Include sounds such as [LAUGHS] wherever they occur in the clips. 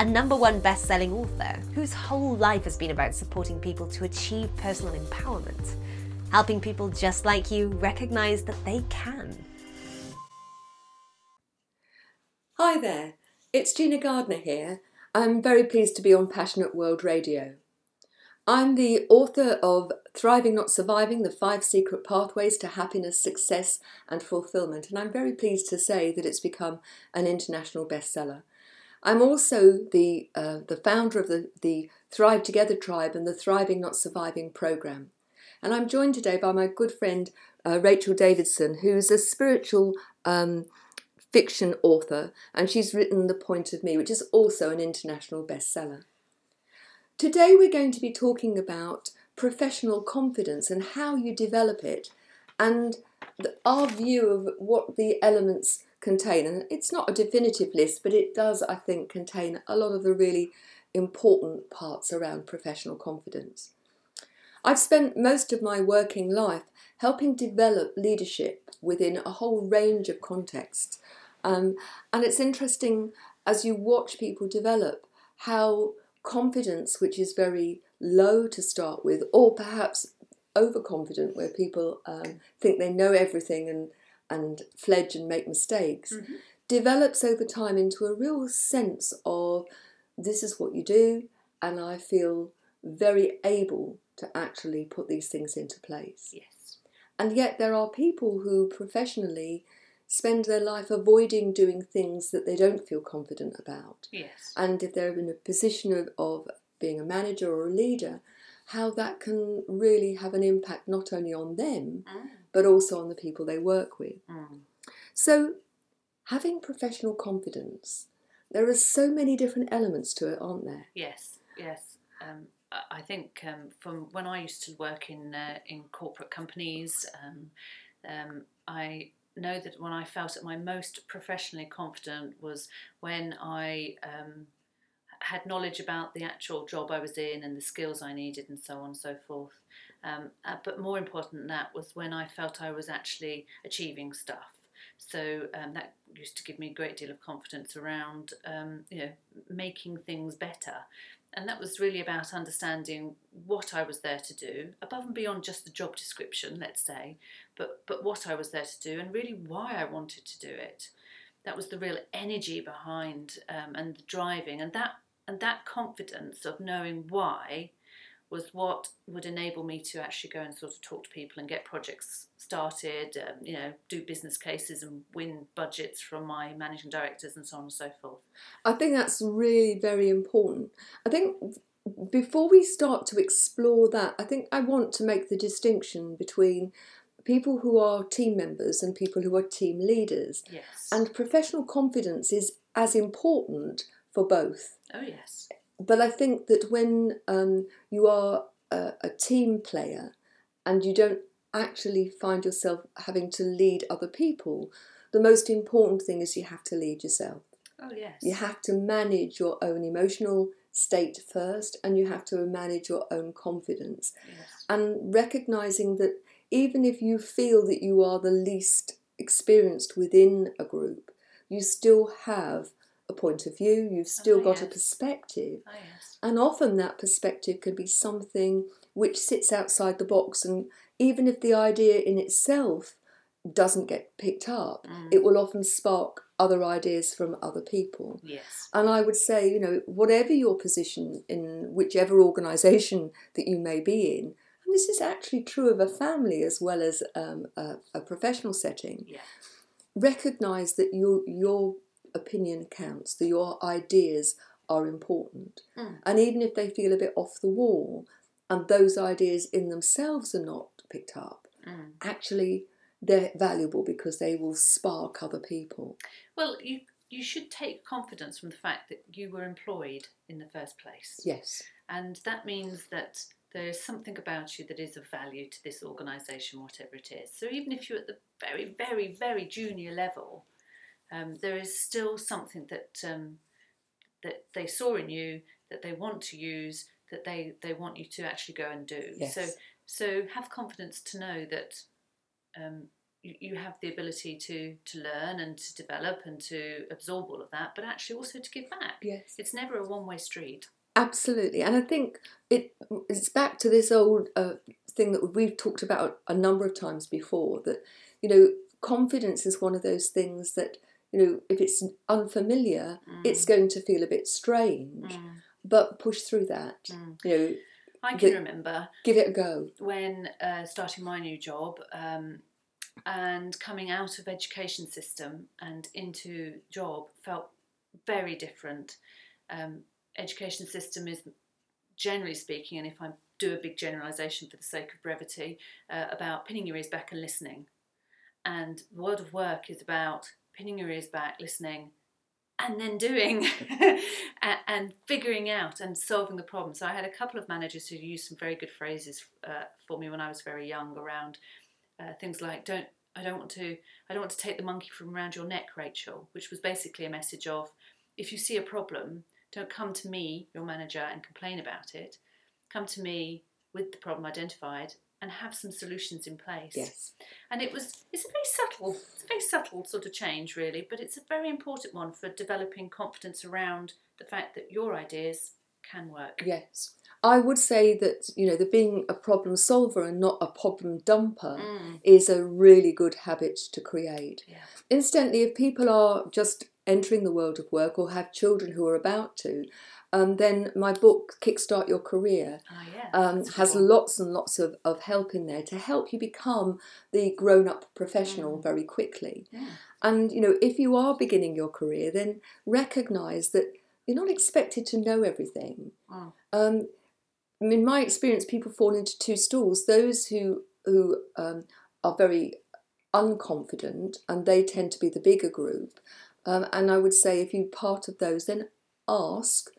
a number one best selling author whose whole life has been about supporting people to achieve personal empowerment, helping people just like you recognize that they can. Hi there, it's Gina Gardner here. I'm very pleased to be on Passionate World Radio. I'm the author of Thriving Not Surviving The Five Secret Pathways to Happiness, Success and Fulfillment, and I'm very pleased to say that it's become an international bestseller. I'm also the, uh, the founder of the, the Thrive Together Tribe and the Thriving Not Surviving program. And I'm joined today by my good friend uh, Rachel Davidson, who's a spiritual um, fiction author, and she's written The Point of Me, which is also an international bestseller. Today we're going to be talking about professional confidence and how you develop it, and the, our view of what the elements contain. And it's not a definitive list, but it does, I think, contain a lot of the really important parts around professional confidence. I've spent most of my working life helping develop leadership within a whole range of contexts. Um, and it's interesting as you watch people develop how confidence, which is very low to start with, or perhaps overconfident, where people um, think they know everything and and fledge and make mistakes, mm-hmm. develops over time into a real sense of this is what you do, and I feel very able to actually put these things into place. Yes. And yet there are people who professionally spend their life avoiding doing things that they don't feel confident about. Yes. And if they're in a position of, of being a manager or a leader, how that can really have an impact not only on them, mm but also on the people they work with. Mm. So, having professional confidence, there are so many different elements to it, aren't there? Yes, yes. Um, I think um, from when I used to work in uh, in corporate companies, um, um, I know that when I felt at my most professionally confident was when I um, had knowledge about the actual job I was in and the skills I needed and so on and so forth. Um, uh, but more important than that was when I felt I was actually achieving stuff. So um, that used to give me a great deal of confidence around, um, you know, making things better. And that was really about understanding what I was there to do, above and beyond just the job description, let's say, but but what I was there to do, and really why I wanted to do it. That was the real energy behind um, and the driving, and that and that confidence of knowing why was what would enable me to actually go and sort of talk to people and get projects started, um, you know, do business cases and win budgets from my managing directors and so on and so forth. I think that's really very important. I think before we start to explore that, I think I want to make the distinction between people who are team members and people who are team leaders. Yes. And professional confidence is as important for both. Oh, yes but I think that when um, you are a, a, team player and you don't actually find yourself having to lead other people, the most important thing is you have to lead yourself. Oh, yes. You have to manage your own emotional state first and you have to manage your own confidence. Yes. And recognizing that even if you feel that you are the least experienced within a group, you still have a point of view, you've still oh, got yes. a perspective. Oh, yes. And often that perspective can be something which sits outside the box. And even if the idea in itself doesn't get picked up, mm. it will often spark other ideas from other people. Yes. And I would say, you know, whatever your position in whichever organisation [LAUGHS] that you may be in, and this is actually true of a family as well as um, a, a, professional setting. Yeah. Recognise that your your opinion counts, that your ideas are important. Mm. And even if they feel a bit off the wall and those ideas in themselves are not picked up, mm. actually they're valuable because they will spark other people. Well, you you should take confidence from the fact that you were employed in the first place. Yes. And that means that there is something about you that is of value to this organisation, whatever it is. So even if you're at the very, very, very junior level, um, there is still something that um, that they saw in you that they want to use that they, they want you to actually go and do. Yes. So so have confidence to know that um, you, you have the ability to to learn and to develop and to absorb all of that, but actually also to give back. Yes. It's never a one way street. Absolutely, and I think it it's back to this old uh, thing that we've talked about a number of times before. That you know, confidence is one of those things that you know, if it's unfamiliar, it's going to feel a bit strange. Mm. But push through that. Mm. You know, I can The- remember give it a go. when uh, starting my new job um, and coming out of education system and into job felt very different. Um, education system is generally speaking, and if I do a big generalisation for the sake of brevity, uh, about pinning your ears back and listening. And the world of work is about pinning your ears back, listening, and then doing [LAUGHS] [LAUGHS] and, and figuring out and solving the problem. So I had a couple of managers who used some very good phrases uh, for me when I was very young around uh, things like "don't I don't want to I don't want to take the monkey from around your neck, Rachel," which was basically a message of if you see a problem, don't come to me, your manager, and complain about it. Come to me with the problem identified and have some solutions in place. Yes. And it was it's a very subtle it's a very subtle sort of change really, but it's a very important one for developing confidence around the fact that your ideas can work. Yes. I would say that, you know, the being a problem solver and not a problem dumper Mm, is a really good habit to create. yeah. Incidentally, if people are just entering the world of work or have children who are about to, um, then my book, Kickstart Your Career, Ah, yeah. um, has one. lots and lots of, of help in there to help you become the grown up professional Mm. very quickly. Yeah. And, you know, if you are beginning your career, then recognize that you're not expected to know everything. Mm. Um, in my experience, people fall into two stools. Those who who um, are very unconfident, and they tend to be the bigger group. Um, and I would say, if you're part of those, then ask,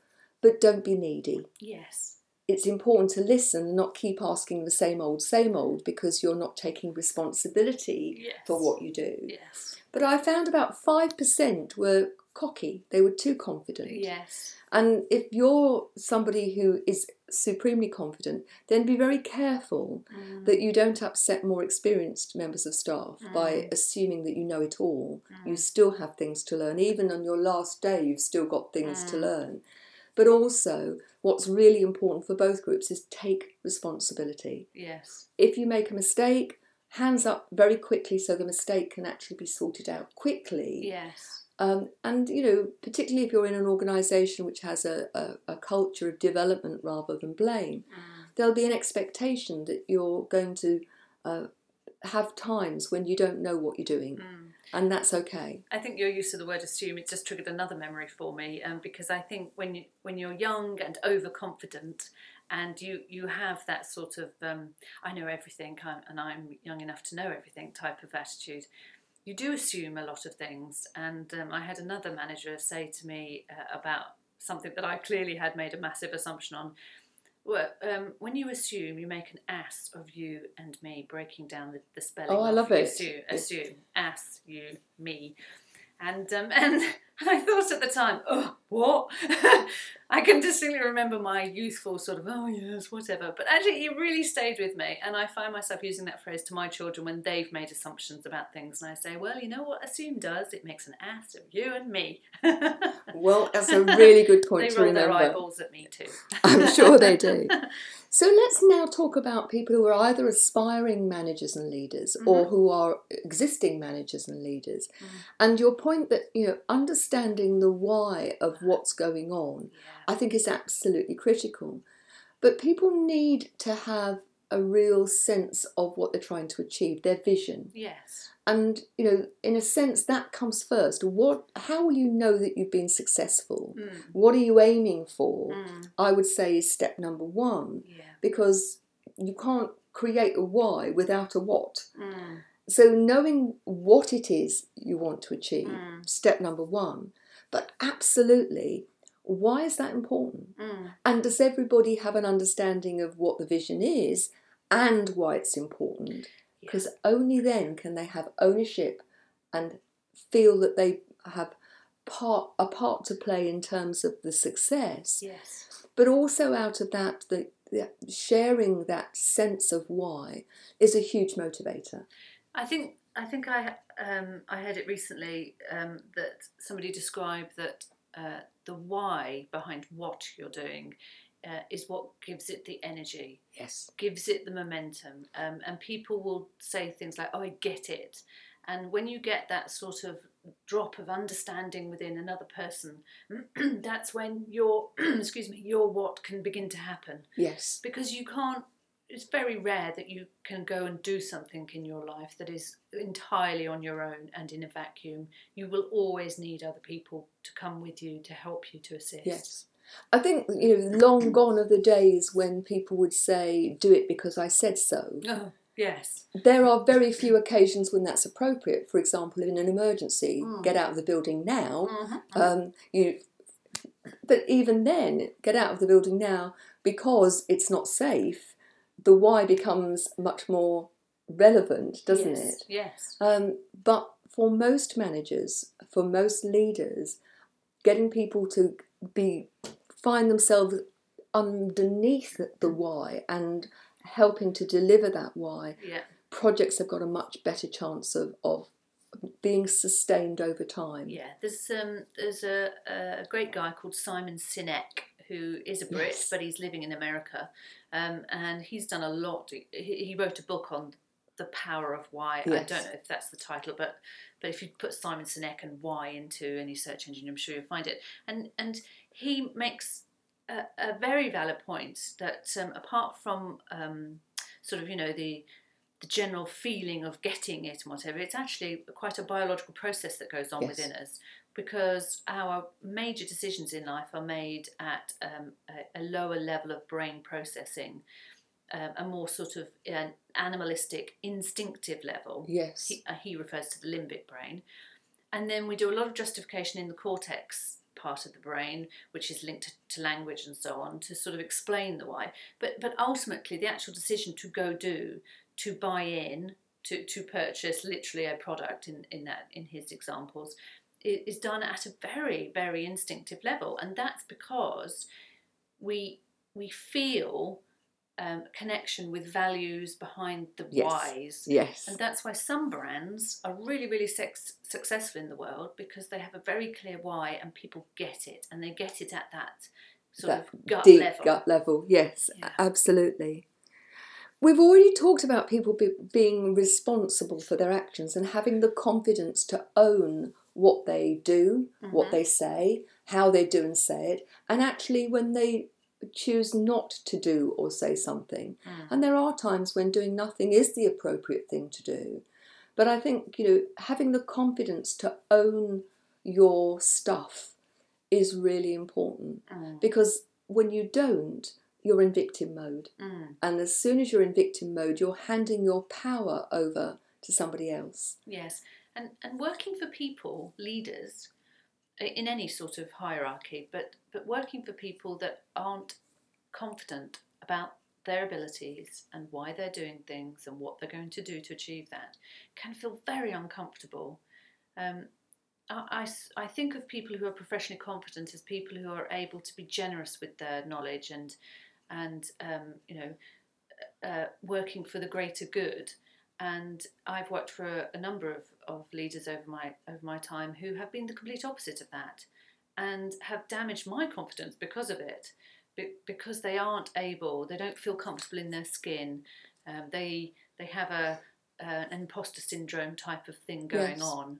but don't be needy. Yes. It's important to listen and not keep asking the same old, same old, because you're not taking responsibility Yes. for what you do. Yes. But I found about 5% were cocky, they were too confident. Yes. And if you're somebody who is supremely confident, then be very careful Mm. that you don't upset more experienced members of staff by Mm. assuming that you know it all. You Mm. still have things to learn. Even on your last day, you've still got things to Mm. learn. But also, what's really important for both groups is take responsibility. Yes. If you make a mistake, hands up very quickly so the mistake can actually be sorted out quickly. Yes. Um, and you know, particularly if you're in an organisation which has a, a, a culture of development rather than blame, Mm. there'll be an expectation that you're going to uh, have times when you don't know what you're doing, Mm. And that's okay. I think your use of the word assume it just triggered another memory for me, um, because I think when you when you're young and overconfident, and you you have that sort of um, I know everything and I'm young enough to know everything type of attitude, you do assume a lot of things. And um, I had another manager say to me uh, about something that I clearly had made a massive assumption on. Well, um, when you assume, you make an ass of you and me, breaking down the, the spelling. Oh, I love it. Assume, assume, ass, you, me, and um, [LAUGHS] and [LAUGHS] I thought at the time, oh, what? [LAUGHS] I can distinctly remember my youthful sort of, oh yes, whatever. But actually, it really stayed with me, and I find myself using that phrase to my children when they've made assumptions about things, and I say, well, you know what assume does? It makes an ass of you and me. Well, that's a [LAUGHS] really good point they to roll their eyeballs at me too. I'm sure they do. So let's now talk about people who are either aspiring managers and leaders or who are existing managers and leaders. Mhm. And your point that, you know, understanding the why of what's going on, I think is absolutely critical. But people need to have a real sense of what they're trying to achieve, their vision. Yes. And, you know, in a sense that comes first. What how will you know that you've been successful? Mm. What are you aiming for? Mm. I would say is step number 1 Yeah. because you can't create a why without a what. Mm. So knowing what it is you want to achieve, Mm. step number one. But absolutely, Why is that important? Mm. And does everybody have an understanding of what the vision is and why it's important? Because only then can they have ownership and feel that they have part a part to play in terms of the success. Yes. But also out of that, the, the sharing that sense of why is a huge motivator. I think I think I um, I heard it recently um, that somebody described that uh, the why behind what you're doing uh, is what gives it the energy, Yes. gives it the momentum, um, and people will say things like, "Oh, I get it," and when you get that sort of drop of understanding within another person, [CLEARS THROAT] that's when your [CLEARS THROAT] excuse me your what can begin to happen Yes. because you can't it's very rare that you can go and do something in your life that is entirely on your own and in a vacuum you will always need other people to come with you to help you to assist Yes. I think you know, long gone are the days when people would say, "Do it because I said so." oh yes There are very few occasions when that's appropriate. For example, in an emergency, Mm. get out of the building now. Mhm. Um, you, but even then, get out of the building now because it's not safe. The why becomes much more relevant, doesn't yes. it? yes Um, but for most managers, for most leaders, getting people to be find themselves underneath the why and helping to deliver that why, yeah. projects have got a much better chance of, of being sustained over time. yeah there's um there's a, a great guy called simon sinek who is a brit Yes. but he's living in america. Um, and he's done a lot. He, he wrote a book on the power of why. I don't know if that's the title but but if you put simon sinek and why into any search engine i'm sure you'll find it. And and he makes a, a very valid point that um, apart from um, sort of you know the the general feeling of getting it and whatever it's actually quite a biological process that goes on Yes. within us because our major decisions in life are made at um, a, a lower level of brain processing um, a more sort of an animalistic instinctive level Yes. he, uh, he refers to the limbic brain. And then we do a lot of justification in the cortex part of the brain, which is linked to, language and so on, to sort of explain the why. But but ultimately, the actual decision to go do, to buy in, to, to purchase literally a product in, in that in his examples, is done at a very very instinctive level, and that's because we we feel um, connection with values behind the Yes. whys. Yes. And that's why some brands are really, really sex- successful in the world because they have a very clear why and people get it and they get it at that sort That of gut Deep level. gut level. Yes, Yeah. absolutely. We've already talked about people be, being responsible for their actions and having the confidence to own what they do, what Mhm. they say, how they do and say it, and actually when they choose not to do or say something. Mm. And there are times when doing nothing is the appropriate thing to do. But I think, you know, having the confidence to own your stuff is really important Mm. because when you don't, you're in victim mode. Mm. And as soon as you're in victim mode, you're handing your power over to somebody else. Yes, and and working for people, leaders, in any sort of hierarchy, but but working for people that aren't confident about their abilities and why they're doing things and what they're going to do to achieve that can feel very uncomfortable. Um, I, I I think of people who are professionally competent as people who are able to be generous with their knowledge and and um, you know uh, working for the greater good and I've worked for a, a number of, of leaders over my over my time who have been the complete opposite of that and have damaged my confidence because of it be, because they aren't able they don't feel comfortable in their skin um, they they have a uh, an imposter syndrome type of thing going Yes. on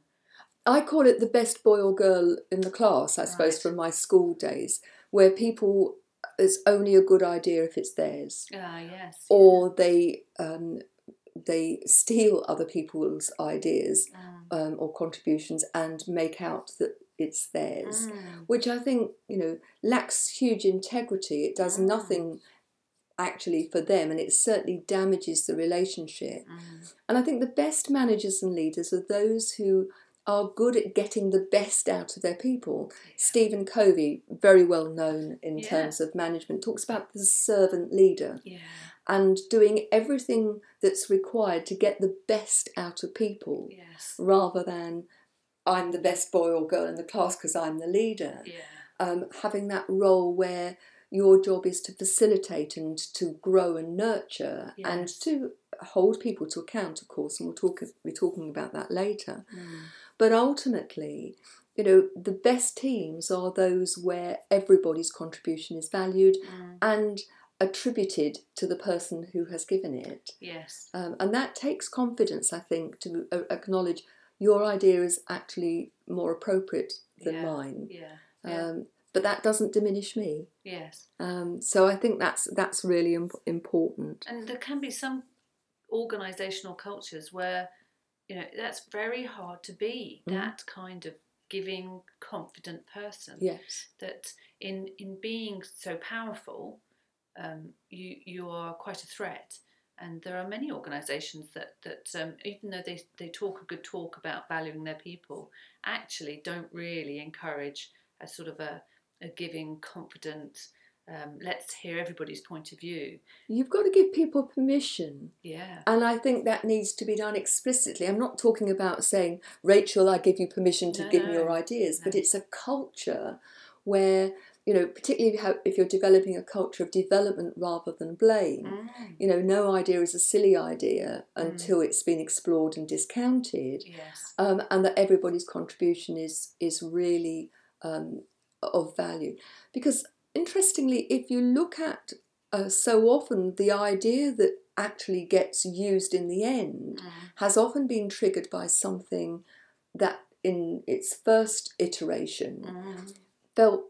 I call it the best boy or girl in the class, I suppose, Right. from my school days, where people, it's only a good idea if it's theirs. ah yes Or they, um, they steal other people's ideas Mm. um, or contributions and make out that it's theirs. Mm. which I think you know lacks huge integrity. It does Mm. nothing actually for them, and it certainly damages the relationship. Mm. And I think the best managers and leaders are those who are good at getting the best out of their people. Stephen Covey, very well known in Yeah. terms of management, talks about the servant leader Yeah. And doing everything that's required to get the best out of people Yes. rather than I'm the best boy or girl in the class because I'm the leader. Yeah. Um, having that role where your job is to facilitate and to grow and nurture and to hold people to account, of course, and we'll talk be talking about that later. Mm. But ultimately, you know, the best teams are those where everybody's contribution is valued Mm. and attributed to the person who has given it. Yes. Um, and that takes confidence, I think, to acknowledge your idea is actually more appropriate than Yeah. mine. Yeah. Yeah. Um, but that doesn't diminish me. yes. Um, so I think that's that's really imp- important. And there can be some organisational cultures where, you know, that's very hard to be Mhm. that kind of giving, confident person. Yes. That in in being so powerful, um, you you are quite a threat. And there are many organisations that that um, even though they they talk a good talk about valuing their people, actually don't really encourage a sort of a, a giving, confident. Um, let's hear everybody's point of view. You've got to give people permission. Yeah. And I think that needs to be done explicitly. I'm not talking about saying, Rachel, I give you permission to No, give me your ideas, but it's a culture where, you know, particularly if you have- if you're developing a culture of development rather than blame, Mm, you know, no idea is a silly idea until it's been explored and discounted, yes. um, and that everybody's contribution is is really um, of value. Because interestingly, if you look at uh, so often the idea that actually gets used in the end Mm, has often been triggered by something that in its first iteration mm, felt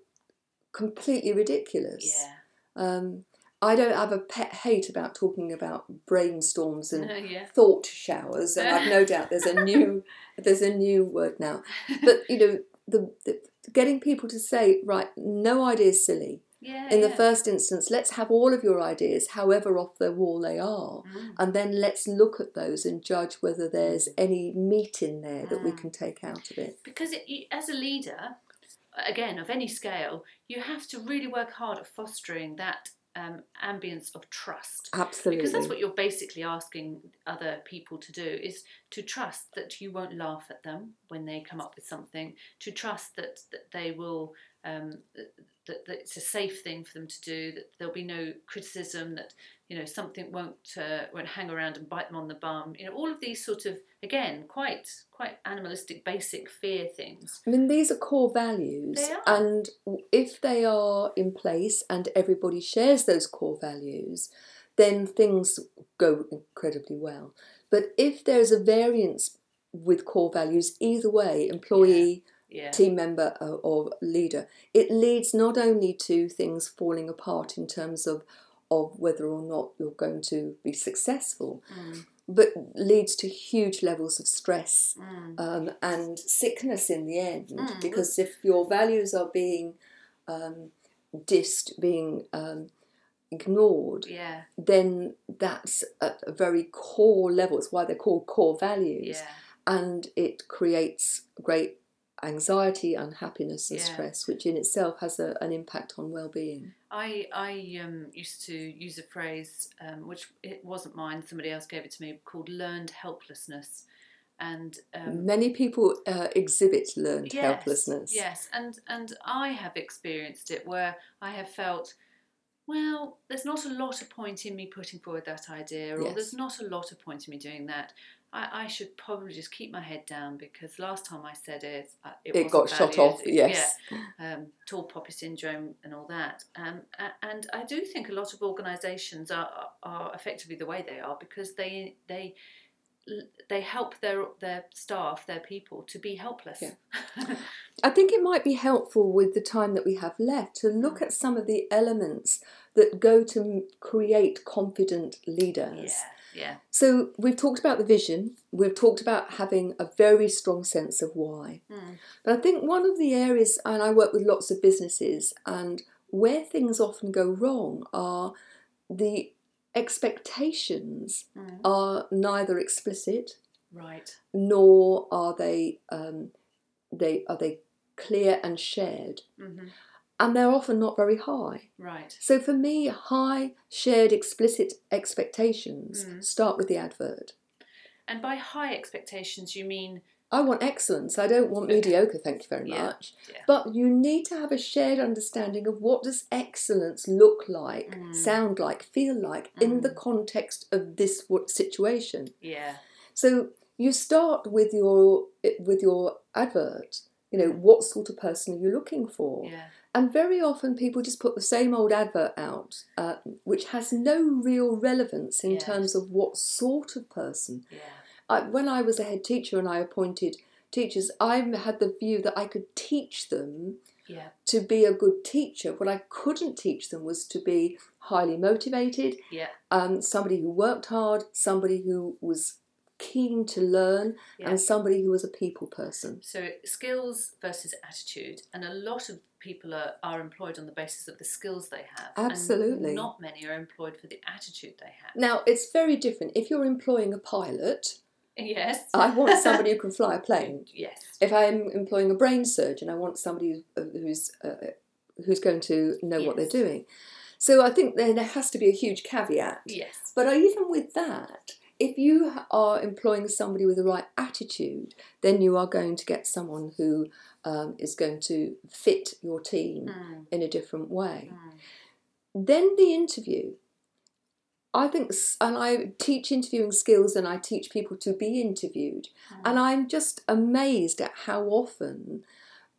completely ridiculous. yeah. Um, I don't have a pet hate about talking about brainstorms and [LAUGHS] yeah. thought showers, and I've no [LAUGHS] doubt there's a new there's a new word now. But you know, the, the getting people to say right, no idea is silly. Yeah. In the yeah. first instance, let's have all of your ideas, however off the wall they are, Mm, and then let's look at those and judge whether there's any meat in there that we Mm. can take out of it. Because it, as a leader, again, of any scale, you have to really work hard at fostering that um, ambience of trust. Absolutely. Because that's what you're basically asking other people to do is to trust that you won't laugh at them when they come up with something, to trust that, that they will, um, that, that it's a safe thing for them to do, that there'll be no criticism, that you know something won't uh, won't hang around and bite them on the bum. You know all of these sort of again quite quite animalistic, basic fear things. I mean, these are core values, They are. and if they are in place and everybody shares those core values, then things go incredibly well. But if there's a variance with core values, either way, employee, Yeah. team member, or, or leader, it leads not only to things falling apart in terms of of whether or not you're going to be successful, Mm, but leads to huge levels of stress mm, um, and sickness in the end. Mm. Because if your values are being um, dissed, being um, ignored, yeah. then that's at a very core level. It's why they're called core values. Yeah. And it creates great anxiety, unhappiness, and Yeah. stress, which in itself has a, an impact on well being. I I um, used to use a phrase um, which it wasn't mine. Somebody else gave it to me called learned helplessness, and um, Many people uh, exhibit learned yes, helplessness. Yes, and and I have experienced it where I have felt. Well, there's not a lot of point in me putting forward that idea, or Yes. there's not a lot of point in me doing that. I, I should probably just keep my head down because last time I said it, uh, it, It got shot off, It- yes. Yeah, um, tall poppy syndrome and all that. Um, and I do think a lot of organisations are, are effectively the way they are because they they they help their their staff, their people, to be helpless. Yeah. [LAUGHS] I think it might be helpful with the time that we have left to look at some of the elements that go to create confident leaders. yeah, yeah, So we've talked about the vision, we've talked about having a very strong sense of why. Mm. But I think one of the areas, and I work with lots of businesses, and where things often go wrong are the expectations Mm. are neither explicit Right. nor are they um, they are they clear and shared, hmm and they're often not very high. Right. So for me, high shared explicit expectations Mm. start with the advert. And by high expectations, you mean I want excellence. I don't want mediocre. Thank you very much. yeah. But you need to have a shared understanding of what does excellence look like, Mm. sound like, feel like in the Mm. context of this situation. yeah, So you start with your with your advert. You know what sort of person are you looking for? yeah, And very often people just put the same old advert out, uh, which has no real relevance in Yes. terms of what sort of person. yeah, I, when I was a head teacher and I appointed teachers, I had the view that I could teach them yeah, to be a good teacher. What I couldn't teach them was to be highly motivated, yeah, um, somebody who worked hard, somebody who was keen to learn, yeah. and somebody who was a people person. So skills versus attitude, and a lot of people are, are employed on the basis of the skills they have. and Absolutely. not many are employed for the attitude they have. Now, it's very different. If you're employing a pilot, Yes. I want somebody who [LAUGHS] can fly a plane. Yes. If I'm employing a brain surgeon, I want somebody who's uh, who's going to know what they're doing. So I think there there has to be a huge caveat. Yes. But even with that, if you are employing somebody with the right attitude, then you are going to get someone who um, is going to fit your team Mm, in a different way. mm, Then the interview. I think, and I teach interviewing skills and I teach people to be interviewed. mm. And I'm just amazed at how often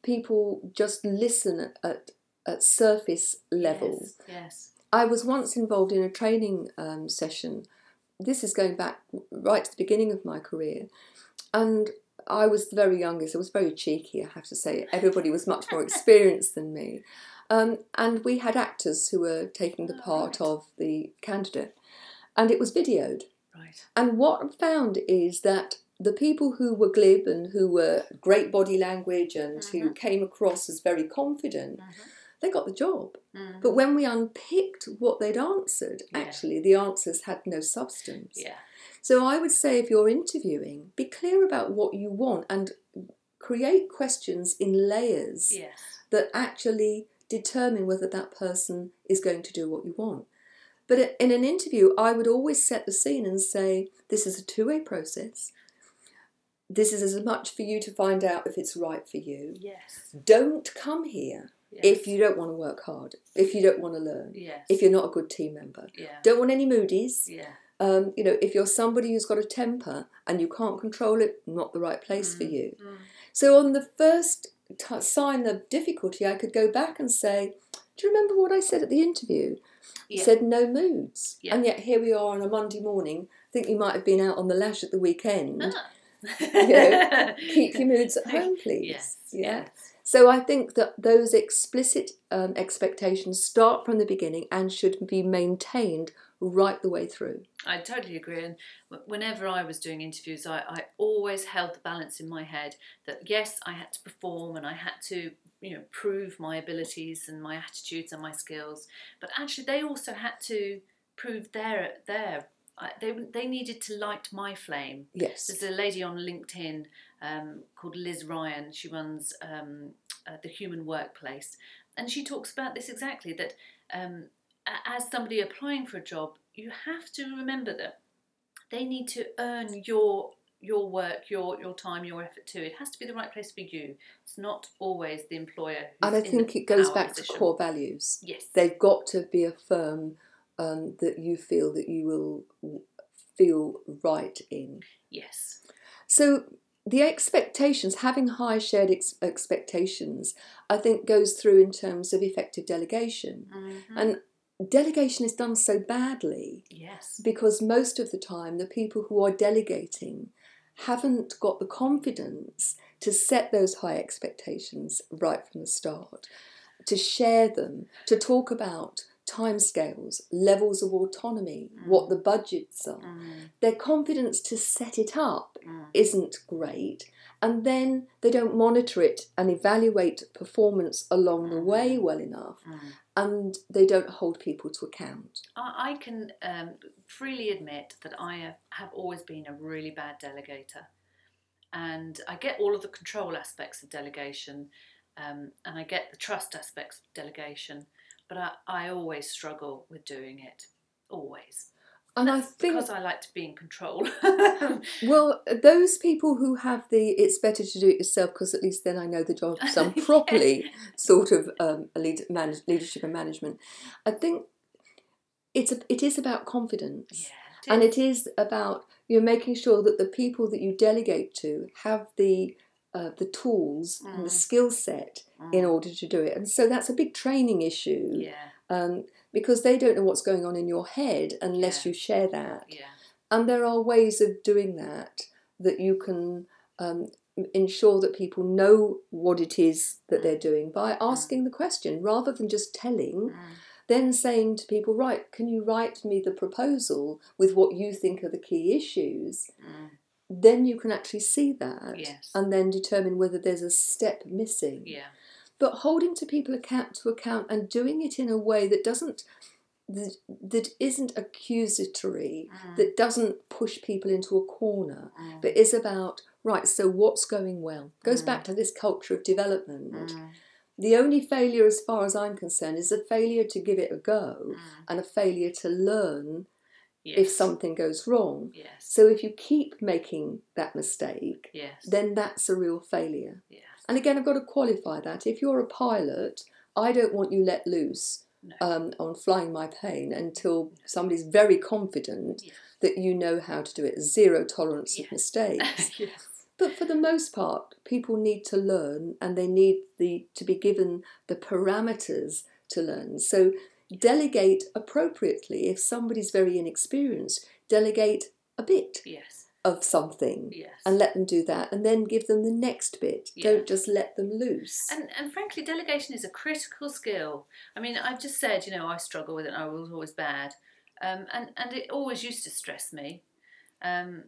people just listen at, at, surface level. Yes. yes. I was once involved in a training um, session. This is going back right to the beginning of my career. And I was the very youngest. I was very cheeky, I have to say. Everybody was much more [LAUGHS] experienced than me. Um, and we had actors who were taking the Oh, part right. of the candidate. And it was videoed. Right. And what I found is that the people who were glib and who were great body language and who Mhm. came across as very confident, Mhm. They got the job. Mm. But when we unpicked what they'd answered, Yeah. actually the answers had no substance. Yeah. So I would say if you're interviewing, be clear about what you want and create questions in layers Yes. that actually determine whether that person is going to do what you want. But in an interview, I would always set the scene and say, this is a two way process. This is as much for you to find out if it's right for you. Yes. Don't come here yes. if you don't want to work hard, if you don't want to learn, Yes. if you're not a good team member. Yeah. Don't want any moodies. Yeah. Um, you know, if you're somebody who's got a temper and you can't control it, not the right place for you. Mm. So on the first t- sign of difficulty, I could go back and say, "Do you remember what I said at the interview?" You Yeah. said no moods, Yeah. and yet here we are on a Monday morning. I think you might have been out on the lash at the weekend. Ah. know, [LAUGHS] Keep your moods at home, [LAUGHS] please. Yes. Yeah. Yes. So I think that those explicit um, expectations start from the beginning and should be maintained right the way through. I totally agree. And whenever I was doing interviews, I, I always held the balance in my head that yes, I had to perform and I had to, you know, prove my abilities and my attitudes and my skills. But actually, they also had to prove their their. I they they needed to light my flame. Yes. There's a lady on LinkedIn um, called Liz Ryan. She runs um, uh, the Human Workplace, and she talks about this exactly that um, as somebody applying for a job, you have to remember that they need to earn your your work, your your time, your effort too. It has to be the right place for you. It's not always the employer. Who's And I in think it goes back position. to core values. Yes. They've got to be a firm um, that you feel that you will feel right in. yes. So the expectations, having high shared ex- expectations, I think goes through in terms of effective delegation. Mhm. And delegation is done so badly yes. because most of the time the people who are delegating haven't got the confidence to set those high expectations right from the start, to share them, to talk about timescales, levels of autonomy, what the budgets are. Mm, Their confidence to set it up mm, isn't great, and then they don't monitor it and evaluate performance along the way well enough. mm. and they don't hold people to account. I, I can um, freely admit that I have, have always been a really bad delegator. And I get all of the control aspects of delegation um, and I get the trust aspects of delegation, but I, I always struggle with doing it. Always. And That's I think because I like to be in control. [LAUGHS] Well, those people who have the it's better to do it yourself because at least then I know the job [LAUGHS] done properly sort of um, a lead, manage, leadership and management. I think it's a, it is about confidence yeah. and it is about you know making sure that the people that you delegate to have the uh, the tools and the Mm. skill set in order to do it. And so that's a big training issue Yeah, um, because they don't know what's going on in your head unless Yeah. you share that. yeah, And there are ways of doing that that you can um, ensure that people know what it is that they're doing by asking the question rather than just telling, Mm. then saying to people, right, can you write me the proposal with what you think are the key issues? Then you can actually see that Yes. and then determine whether there's a step missing yeah, but holding to people account to account and doing it in a way that doesn't that, that isn't accusatory Mm. that doesn't push people into a corner Mm. but is about right so what's going well goes Mm. back to this culture of development Mm. the only failure as far as i'm concerned is a failure to give it a go Mm. and a failure to learn yes. if something goes wrong Yes. so if you keep making that mistake yes. then that's a real failure yes. and again, I've got to qualify that. If you're a pilot, I don't want you let loose No. um, on flying my plane until somebody's very confident Yes. that you know how to do it. Zero tolerance of mistakes. [LAUGHS] yes. But for the most part, people need to learn and they need the to be given the parameters to learn. So delegate appropriately. If somebody's very inexperienced, delegate a bit Yes. of something Yes. and let them do that and then give them the next bit. Yeah. Don't just let them loose. And, and frankly, delegation is a critical skill. I mean, I've just said, you know, I struggle with it. I was always bad, um, and and it always used to stress me. Um,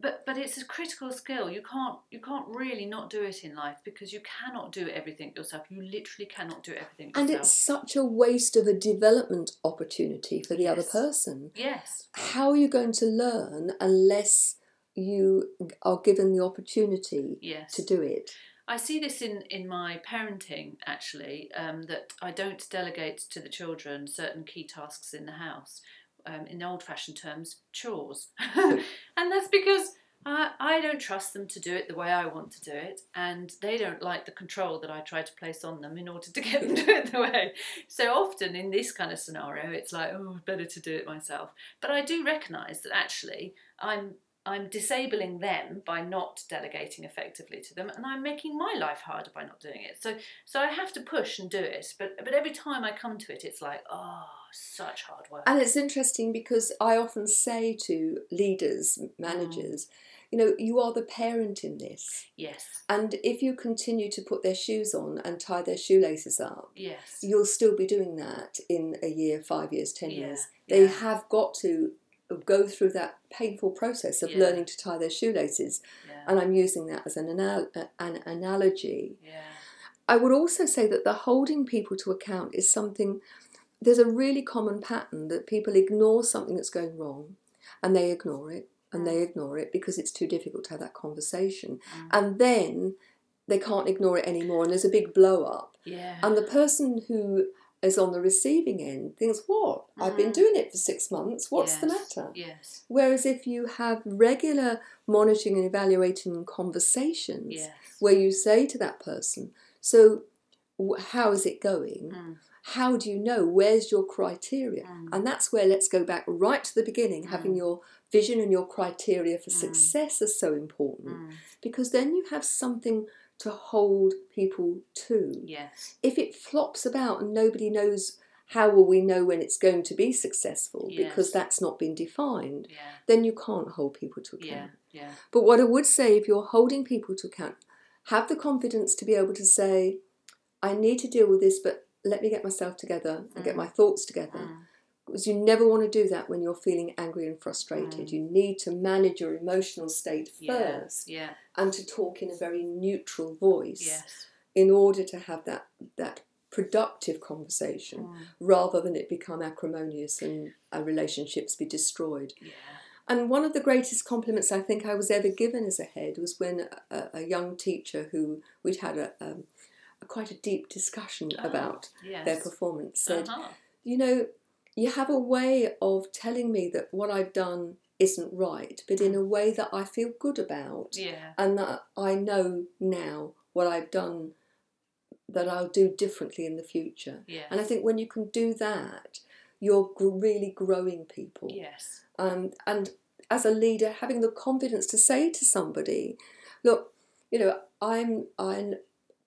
but but it's a critical skill. You can't you can't really not do it in life because you cannot do everything yourself. You literally cannot do everything yourself. and it's such a waste of a development opportunity for the other person. yes, How are you going to learn unless you are given the opportunity yes. to do it? I see this in, in my parenting actually, um, that I don't delegate to the children certain key tasks in the house. Um, in old fashioned terms, chores. [LAUGHS] and that's because I, I don't trust them to do it the way I want to do it, and they don't like the control that I try to place on them in order to [LAUGHS] get them to do it the way. So often in this kind of scenario, it's like, oh, better to do it myself. But I do recognise that actually I'm I'm disabling them by not delegating effectively to them, and I'm making my life harder by not doing it. So, so I have to push and do it. But, but every time I come to it, it's like, oh, such hard work. And it's interesting because I often say to leaders, mm. managers, you know, you are the parent in this. yes, And if you continue to put their shoes on and tie their shoelaces up, yes, you'll still be doing that in a year, five years, ten Yeah, years. They yeah. have got to go through that painful process of Yeah. learning to tie their shoelaces. yeah, And I'm using that as an, anal- an analogy. yeah, I would also say that the holding people to account is something, there's a really common pattern that people ignore something that's going wrong and they ignore it and they ignore it because it's too difficult to have that conversation. Mm. And then they can't ignore it anymore and there's a big blow up. yeah. And the person who is on the receiving end thinks, What? I've been Mm. doing it for six months. What's the matter? Yes, Whereas if you have regular monitoring and evaluating conversations yes, where you say to that person, So, how is it going? Mm. How do you know? Where's your criteria? Mm. And that's where let's go back right to the beginning. Having Mm. your vision and your criteria for Mm. success are so important Mm. because then you have something to hold people to. Yes, if it flops about and nobody knows how will we know when it's going to be successful because that's not been defined yeah, then you can't hold people to account. yeah, yeah, but what i would say if you're holding people to account have the confidence to be able to say i need to deal with this but let me get myself together and get Mm. my thoughts together Mm. Because you never want to do that when you're feeling angry and frustrated Mm. you need to manage your emotional state first yeah, and to talk in a very neutral voice yes, in order to have that that productive conversation Mm. rather than it become acrimonious and our relationships be destroyed. Yeah. And one of the greatest compliments I think I was ever given as a head was when a, a young teacher who we'd had a, um, a quite a deep discussion Ah, about yes. their performance said, Uh-huh. you know, you have a way of telling me that what I've done isn't right, but in a way that I feel good about, Yeah. and that I know now what I've done that I'll do differently in the future. Yes. And I think when you can do that, you're really growing people. Yes. Um, and as a leader, having the confidence to say to somebody, look, you know, I'm I'm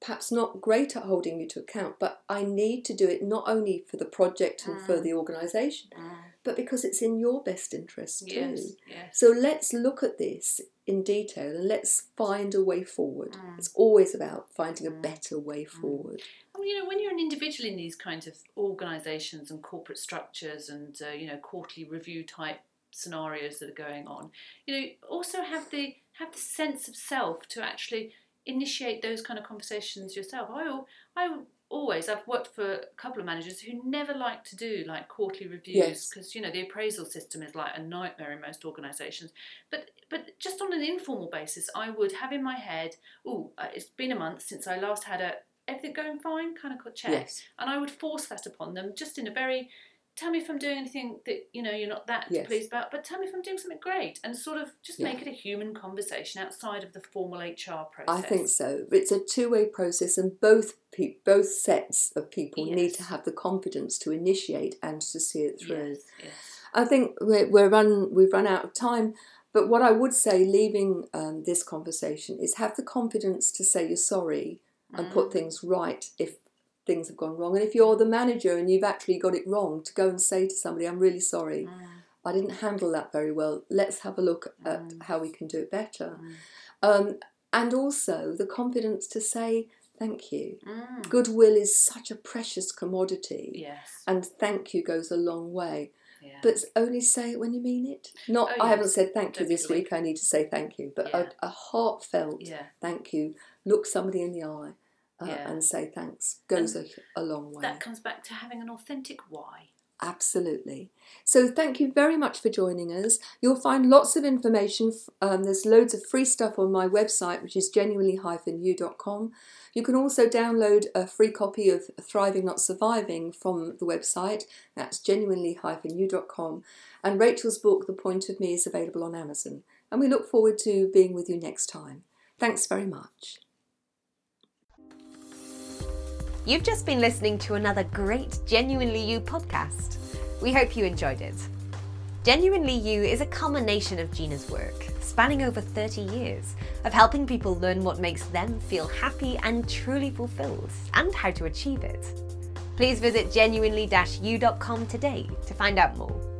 perhaps not great at holding you to account, but I need to do it not only for the project and for Mm. the organisation, Mm. but because it's in your best interest too. Yes. Yes. So let's look at this in detail and let's find a way forward. Mm. It's always about finding a better way forward. Well, you know, when you're an individual in these kinds of organisations and corporate structures and uh, you know quarterly review type scenarios that are going on, you know, also have the have the sense of self to actually initiate those kind of conversations yourself. I I always I've worked for a couple of managers who never like to do like quarterly reviews Yes. because you know the appraisal system is like a nightmare in most organisations. But but just on an informal basis, I would have in my head, oh, it's been a month since I last had a everything going fine kind of check, Yes. and I would force that upon them just in a very tell me if I'm doing anything that you know you're not that Yes. pleased about, but tell me if I'm doing something great, and sort of just Yeah. make it a human conversation outside of the formal HR process. I think so. It's a two-way process, and both pe- both sets of people need to have the confidence to initiate and to see it through. Yes, yes. I think we're, we're run we've run out of time, but what I would say, leaving um, this conversation, is have the confidence to say you're sorry and put Mm. things right if things have gone wrong. And if you're the manager and you've actually got it wrong, to go and say to somebody, "I'm really sorry, Mm, I didn't handle that very well. Let's have a look at Mm. how we can do it better." mm, Um, and also the confidence to say thank you. mm. Goodwill is such a precious commodity, Yes. and thank you goes a long way. Yeah. But only say it when you mean it. Not, Oh, I haven't said thank you this week, I need to say thank you. But Yeah. a, a heartfelt yeah. thank you, look somebody in the eye uh, Yeah. and say thanks, goes a, a long way. That comes back to having an authentic why. Absolutely. So thank you very much for joining us. You'll find lots of information. Um, there's loads of free stuff on my website, which is genuinely-u.com. You can also download a free copy of Thriving Not Surviving from the website. That's genuinely-u.com. And Rachel's book, The Point of Me, is available on Amazon. And we look forward to being with you next time. Thanks very much. You've just been listening to another great Genuinely You podcast. We hope you enjoyed it. Genuinely You is a culmination of Gina's work, spanning over 30 years, of helping people learn what makes them feel happy and truly fulfilled, and how to achieve it. Please visit genuinely-u.com today to find out more.